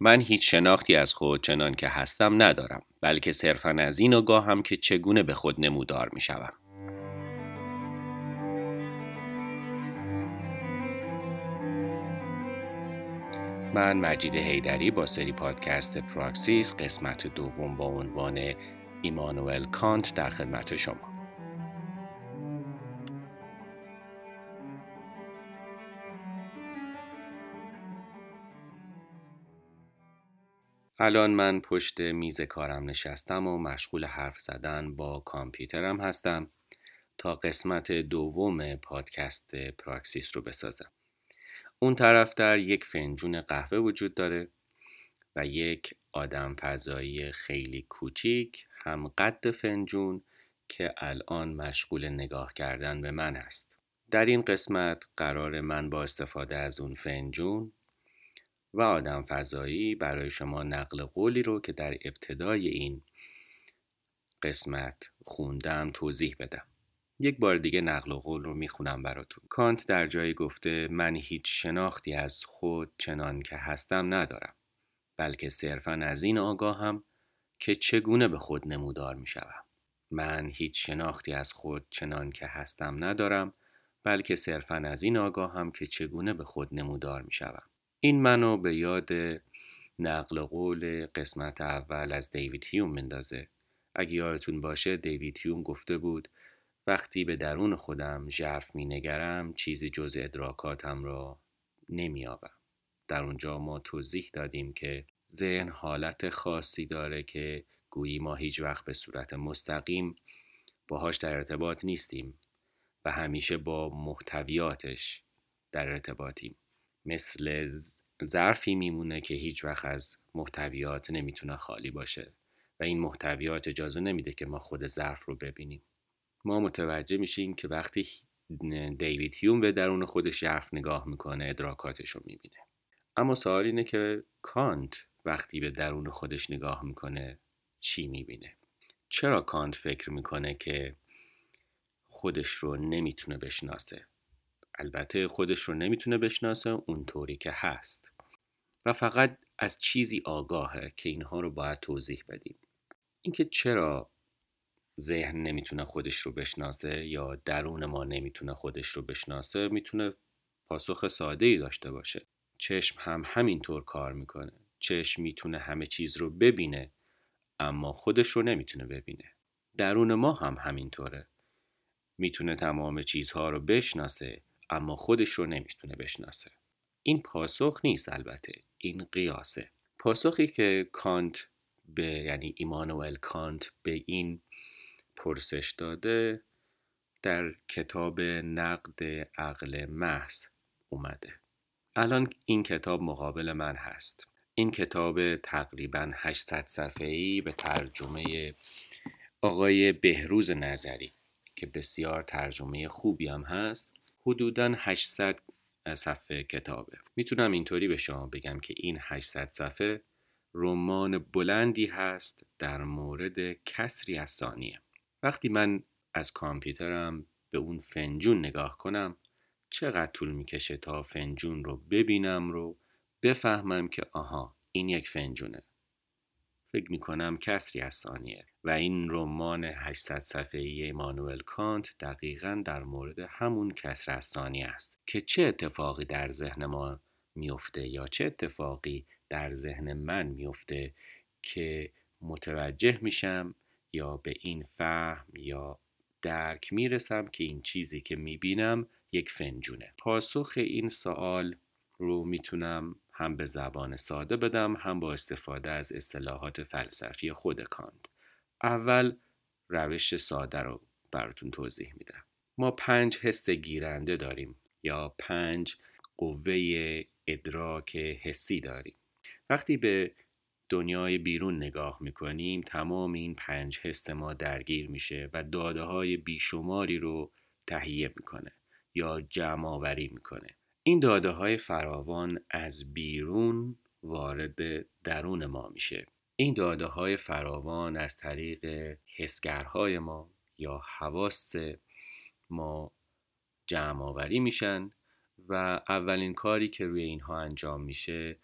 من هیچ شناختی از خود چنان که هستم ندارم بلکه صرفا از این آگاهم که چگونه به خود نمودار می شوم. من مجید هیدری با سری پادکست پراکسیس قسمت دوم با عنوان ایمانوئل کانت در خدمت شما الان من پشت میز کارم نشستم و مشغول حرف زدن با کامپیوترم هستم تا قسمت دوم پادکست پراکسیس رو بسازم. اون طرف در یک فنجون قهوه وجود داره و یک آدم فضایی خیلی کوچیک هم قد فنجون که الان مشغول نگاه کردن به من هست. در این قسمت قرار من با استفاده از اون فنجون و آدم فضایی برای شما نقل قولی رو که در ابتدای این قسمت خوندم توضیح بدم. یک بار دیگه نقل قول رو می‌خونم براتون. کانت در جایی گفته من هیچ شناختی از خود چنان که هستم ندارم بلکه صرفا از این آگاهم که چگونه به خود نمودار می‌شوم. من هیچ شناختی از خود چنان که هستم ندارم بلکه صرفا از این آگاهم که چگونه به خود نمودار می‌شوم. این منو به یاد نقل قول قسمت اول از دیوید هیوم مندازه اگه یادتون باشه دیوید هیوم گفته بود وقتی به درون خودم ژرف می نگرم چیزی جز ادراکاتم را نمیابم در اونجا ما توضیح دادیم که ذهن حالت خاصی داره که گویی ما هیچ وقت به صورت مستقیم باهاش در ارتباط نیستیم و همیشه با محتویاتش در ارتباطیم. مثل ظرفی میمونه که هیچ وقت از محتویات نمی‌تونه خالی باشه و این محتویات اجازه نمیده که ما خود ظرف رو ببینیم. ما متوجه میشیم که وقتی دیوید هیوم به درون خودش ژرف نگاه می‌کنه ادراکاتش رو می‌بینه. اما سوال اینه که کانت وقتی به درون خودش نگاه می‌کنه چی می‌بینه؟ چرا کانت فکر می‌کنه که خودش رو نمی‌تونه بشناسه؟ البته خودش رو نمی‌تونه بشناسه اونطوری که هست. و فقط از چیزی آگاهه که اینها رو باید توضیح بدیم. اینکه چرا ذهن نمی‌تونه خودش رو بشناسه یا درون ما نمی‌تونه خودش رو بشناسه می‌تونه پاسخ ساده ای داشته باشه. چشم هم همینطور کار می‌کنه. چشم می‌تونه همه چیز رو ببینه اما خودش رو نمی‌تونه ببینه. درون ما هم همینطوره. می‌تونه تمام چیزها رو بشناسه اما خودش رو نمی‌تونه بشناسه. این پاسخ نیست البته این قیاسه. پاسخی که کانت به یعنی ایمانوئل کانت به این پرسش داده در کتاب نقد عقل محض اومده. الان این کتاب مقابل من هست. این کتاب تقریبا 800 صفحه‌ای به ترجمه آقای بهروز نظری که بسیار ترجمه خوبی هم هست. حدودا 800 صفحه کتابه. می‌تونم اینطوری به شما بگم که این 800 صفحه رمان بلندی هست در مورد کسری از ثانیه. وقتی من از کامپیوترم به اون فنجون نگاه کنم چقدر طول می‌کشه تا فنجون رو ببینم رو بفهمم که آها این یک فنجونه. فکر می‌کنم کسری از ثانیه. و این رمان 800 صفحه‌ای ایمانوئل کانت دقیقا در مورد همون کسر از ثانیه است که چه اتفاقی در ذهن ما میفته یا چه اتفاقی در ذهن من میفته که متوجه میشم یا به این فهم یا درک می‌رسم که این چیزی که می‌بینم یک فنجونه. پاسخ این سوال رو می‌تونم هم به زبان ساده بدم هم با استفاده از اصطلاحات فلسفی خود کانت. اول روش ساده رو براتون توضیح میدم. ما پنج حس گیرنده داریم یا پنج قوه ادراک حسی داریم. وقتی به دنیای بیرون نگاه می‌کنیم تمام این پنج حس ما درگیر میشه و داده های بیشماری رو تهیه می‌کنه یا جمع آوری می‌کنه. این داده های فراوان از بیرون وارد درون ما میشه. این داده های فراوان از طریق حسگرهای ما یا حواس ما جمع آوری میشن و اولین کاری که روی اینها انجام میشه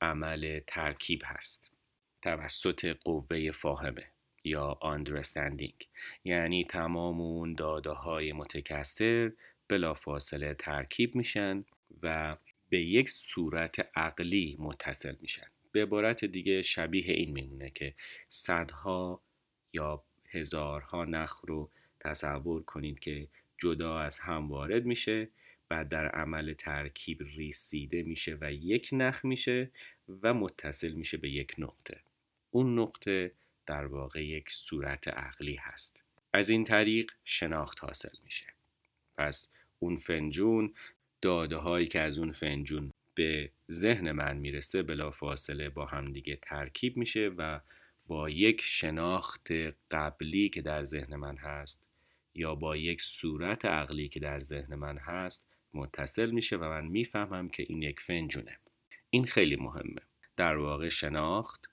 عمل ترکیب هست. توسط قوه فاهمه یا understanding. یعنی تمام اون داده های متکثر بلافاصله ترکیب میشن و به یک صورت عقلی متصل میشن. به عبارت دیگه شبیه این میمونه که صدها یا هزارها نخ رو تصور کنید که جدا از هم وارد میشه بعد در عمل ترکیب ریسیده میشه و یک نخ میشه و متصل میشه به یک نقطه. اون نقطه در واقع یک صورت عقلی هست. از این طریق شناخت حاصل میشه. پس اون فنجون داده هایی که از اون فنجون به ذهن من می‌رسه بلا فاصله با همدیگه ترکیب میشه و با یک شناخت قبلی که در ذهن من هست یا با یک صورت عقلی که در ذهن من هست متصل میشه و من می‌فهمم که این یک فنجونه. این خیلی مهمه. در واقع شناخت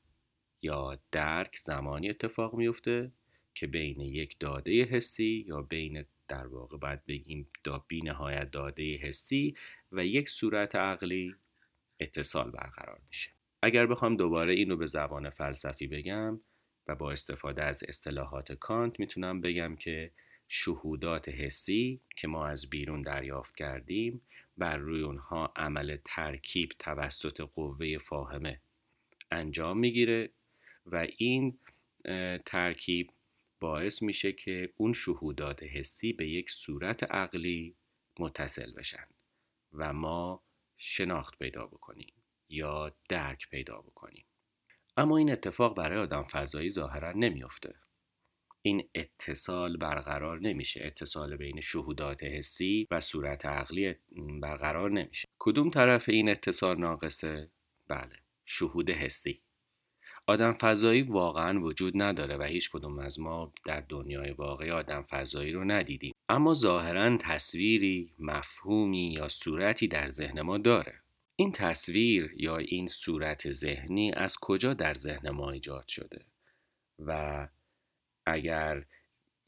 یا درک زمانی اتفاق میفته که بین یک داده حسی یا بین در واقع باید بگیم دا بی نهایت داده حسی و یک صورت عقلی اتصال برقرار میشه. اگر بخوام دوباره اینو به زبان فلسفی بگم و با استفاده از اصطلاحات کانت می‌تونم بگم که شهودات حسی که ما از بیرون دریافت کردیم بر روی اونها عمل ترکیب توسط قوه فاهمه انجام می‌گیره و این ترکیب باعث میشه که اون شهودات حسی به یک صورت عقلی متصل بشن و ما شناخت پیدا بکنیم یا درک پیدا بکنیم. اما این اتفاق برای آدم فضایی ظاهرا نمیافته. این اتصال برقرار نمیشه. اتصال بین شهودات حسی و صورت عقلی برقرار نمیشه. کدوم طرف این اتصال ناقصه؟ بله شهود حسی. آدم فضایی واقعا وجود نداره و هیچ کدوم از ما در دنیای واقعی آدم فضایی رو ندیدیم. اما ظاهرا تصویری مفهومی یا صورتی در ذهن ما داره. این تصویر یا این صورت ذهنی از کجا در ذهن ما ایجاد شده؟ و اگر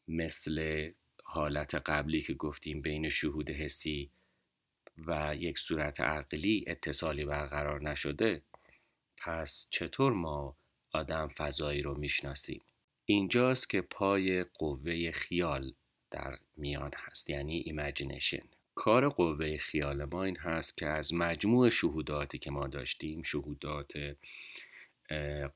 مثل حالت قبلی که گفتیم بین شهود حسی و یک صورت عقلی اتصالی برقرار نشده پس چطور ما آدم فضایی رو می‌شناسیم. اینجاست که پای قوه خیال در میان هست یعنی imagination کار قوه خیال ما این هست که از مجموع شهوداتی که ما داشتیم شهودات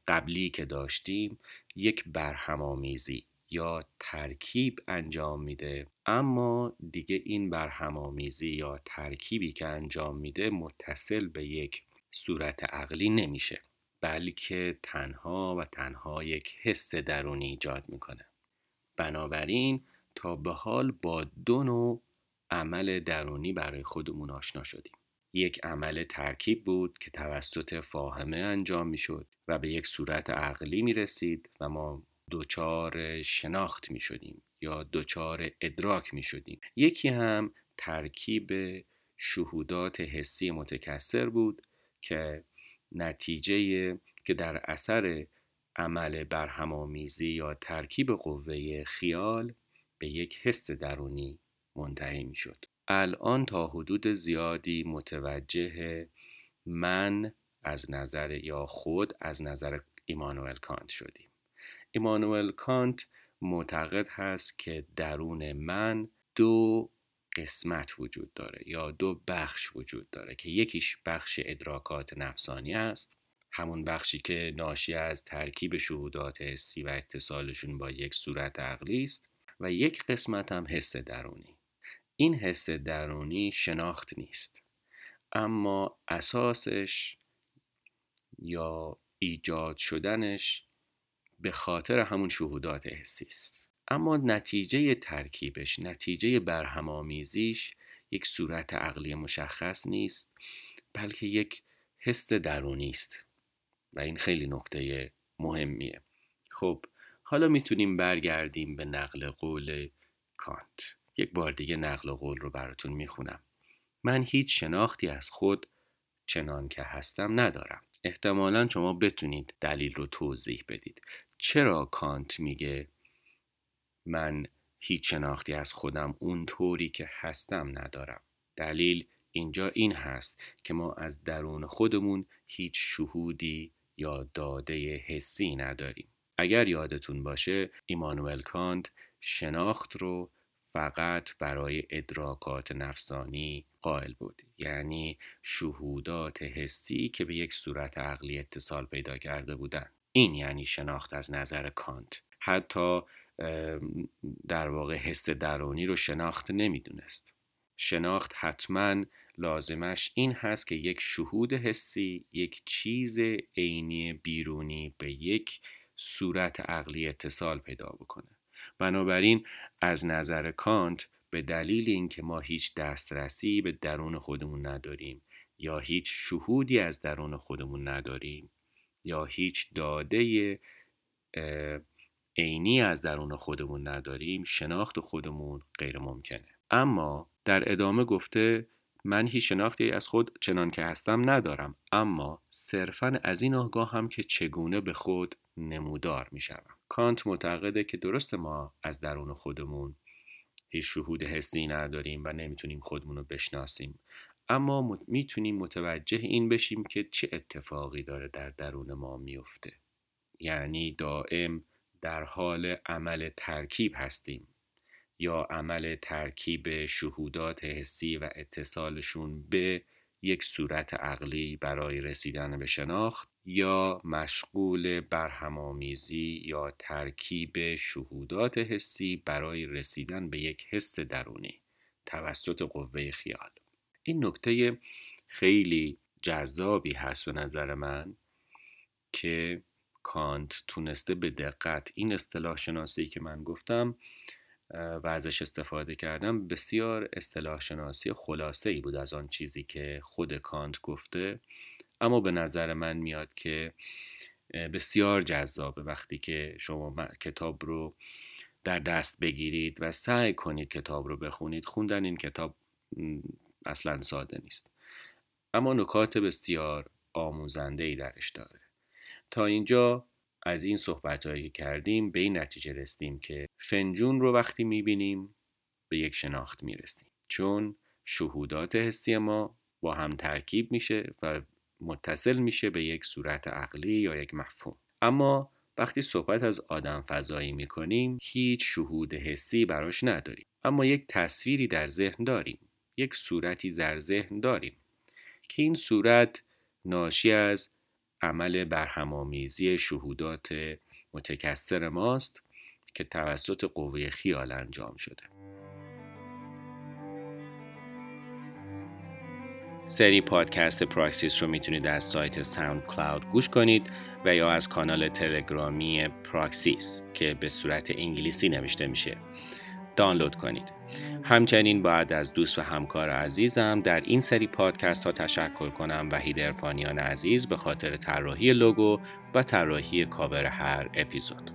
قبلی که داشتیم یک برهمامیزی یا ترکیب انجام میده. اما دیگه این برهمامیزی یا ترکیبی که انجام میده متصل به یک صورت عقلی نمیشه. بلکه تنها و تنها یک حس درونی ایجاد می‌کنه. بنابراین تا به حال با دو نوع عمل درونی برای خودمون آشنا شدیم. یک عمل ترکیب بود که توسط فاهمه انجام می‌شد و به یک صورت عقلی می رسید و ما دوچار شناخت می شدیم یا دوچار ادراک می شدیم یکی هم ترکیب شهودات حسی متکثر بود که نتیجه که در اثر عمل برهمامیزی یا ترکیب قوه خیال به یک حس درونی منتهی می شد الان تا حدود زیادی متوجه من از نظر یا خود از نظر ایمانوئل کانت شدیم. ایمانوئل کانت معتقد هست که درون من دو قسمت وجود داره یا دو بخش وجود داره که یکیش بخش ادراکات نفسانی است. همون بخشی که ناشی از ترکیب شهودات حسی و اتصالشون با یک صورت عقلی است و یک قسمت هم حس درونی. این حس درونی شناخت نیست. اما اساسش یا ایجاد شدنش به خاطر همون شهودات حسی است. اما نتیجه ترکیبش نتیجه برهمآمیزیش یک صورت عقلی مشخص نیست بلکه یک حس درونی است. و این خیلی نکته مهمیه. خب حالا می‌تونیم برگردیم به نقل قول کانت. یک بار دیگه نقل قول رو براتون می‌خونم. من هیچ شناختی از خود چنان که هستم ندارم. احتمالا شما بتونید دلیل رو توضیح بدید. چرا کانت میگه من هیچ شناختی از خودم اون طوری که هستم ندارم. دلیل اینجا این هست که ما از درون خودمون هیچ شهودی یا داده حسی نداریم. اگر یادتون باشه ایمانوئل کانت شناخت رو فقط برای ادراکات نفسانی قائل بود. یعنی شهودات حسی که به یک صورت عقلی اتصال پیدا کرده بودن. این یعنی شناخت از نظر کانت. حتی در واقع حس درونی رو شناخت نمی‌دونست. شناخت حتما لازمش این هست که یک شهود حسی یک چیز عینی بیرونی به یک صورت عقلی اتصال پیدا بکنه. بنابراین از نظر کانت به دلیل اینکه ما هیچ دسترسی به درون خودمون نداریم یا هیچ شهودی از درون خودمون نداریم یا هیچ داده عینی از درون خودمون نداریم شناخت خودمون غیر ممکنه. اما در ادامه گفته من هیچ شناختی از خود چنان که هستم ندارم. اما صرفا از این آگاه هم که چگونه به خود نمودار می شوم. کانت معتقده که درست ما از درون خودمون هیچ شهود حسی نداریم و نمی‌تونیم خودمون رو بشناسیم. اما می‌تونیم متوجه این بشیم که چه اتفاقی داره در درون ما میفته یعنی دائم در حال عمل ترکیب هستیم یا عمل ترکیب شهودات حسی و اتصالشون به یک صورت عقلی برای رسیدن به شناخت یا مشغول برهمامیزی یا ترکیب شهودات حسی برای رسیدن به یک حس درونی توسط قوه خیال. این نکته خیلی جذابی هست به نظر من که کانت تونسته به دقت این اصطلاح شناسی که من گفتم و ازش استفاده کردم بسیار اصطلاح شناسی خلاصه ای بود از آن چیزی که خود کانت گفته. اما به نظر من میاد که بسیار جذابه وقتی که شما کتاب رو در دست بگیرید و سعی کنید کتاب رو بخونید. خوندن این کتاب اصلا ساده نیست. اما نکات بسیار آموزنده ای درش داره. تا اینجا از این صحبت هایی کردیم به این نتیجه رسیدیم که فنجون رو وقتی می‌بینیم به یک شناخت می‌رسیم. چون شهودات حسی ما با هم ترکیب میشه و متصل میشه به یک صورت عقلی یا یک مفهوم. اما وقتی صحبت از آدم فضایی می‌کنیم هیچ شهود حسی براش نداریم. اما یک تصویری در ذهن داریم. یک صورتی در ذهن داریم که این صورت ناشی از عمل برهم‌آمیزی شهودات متکثر ماست که توسط قوه خیال انجام شده. سری پادکست پراکسیس رو می‌تونید از سایت SoundCloud گوش کنید و یا از کانال تلگرامی پراکسیس که به صورت انگلیسی نوشته میشه دانلود کنید. همچنین باید از دوست و همکار عزیزم در این سری پادکست ها تشکر کنم وحید ارفانیان عزیز به خاطر طراحی لوگو و طراحی کاور هر اپیزود.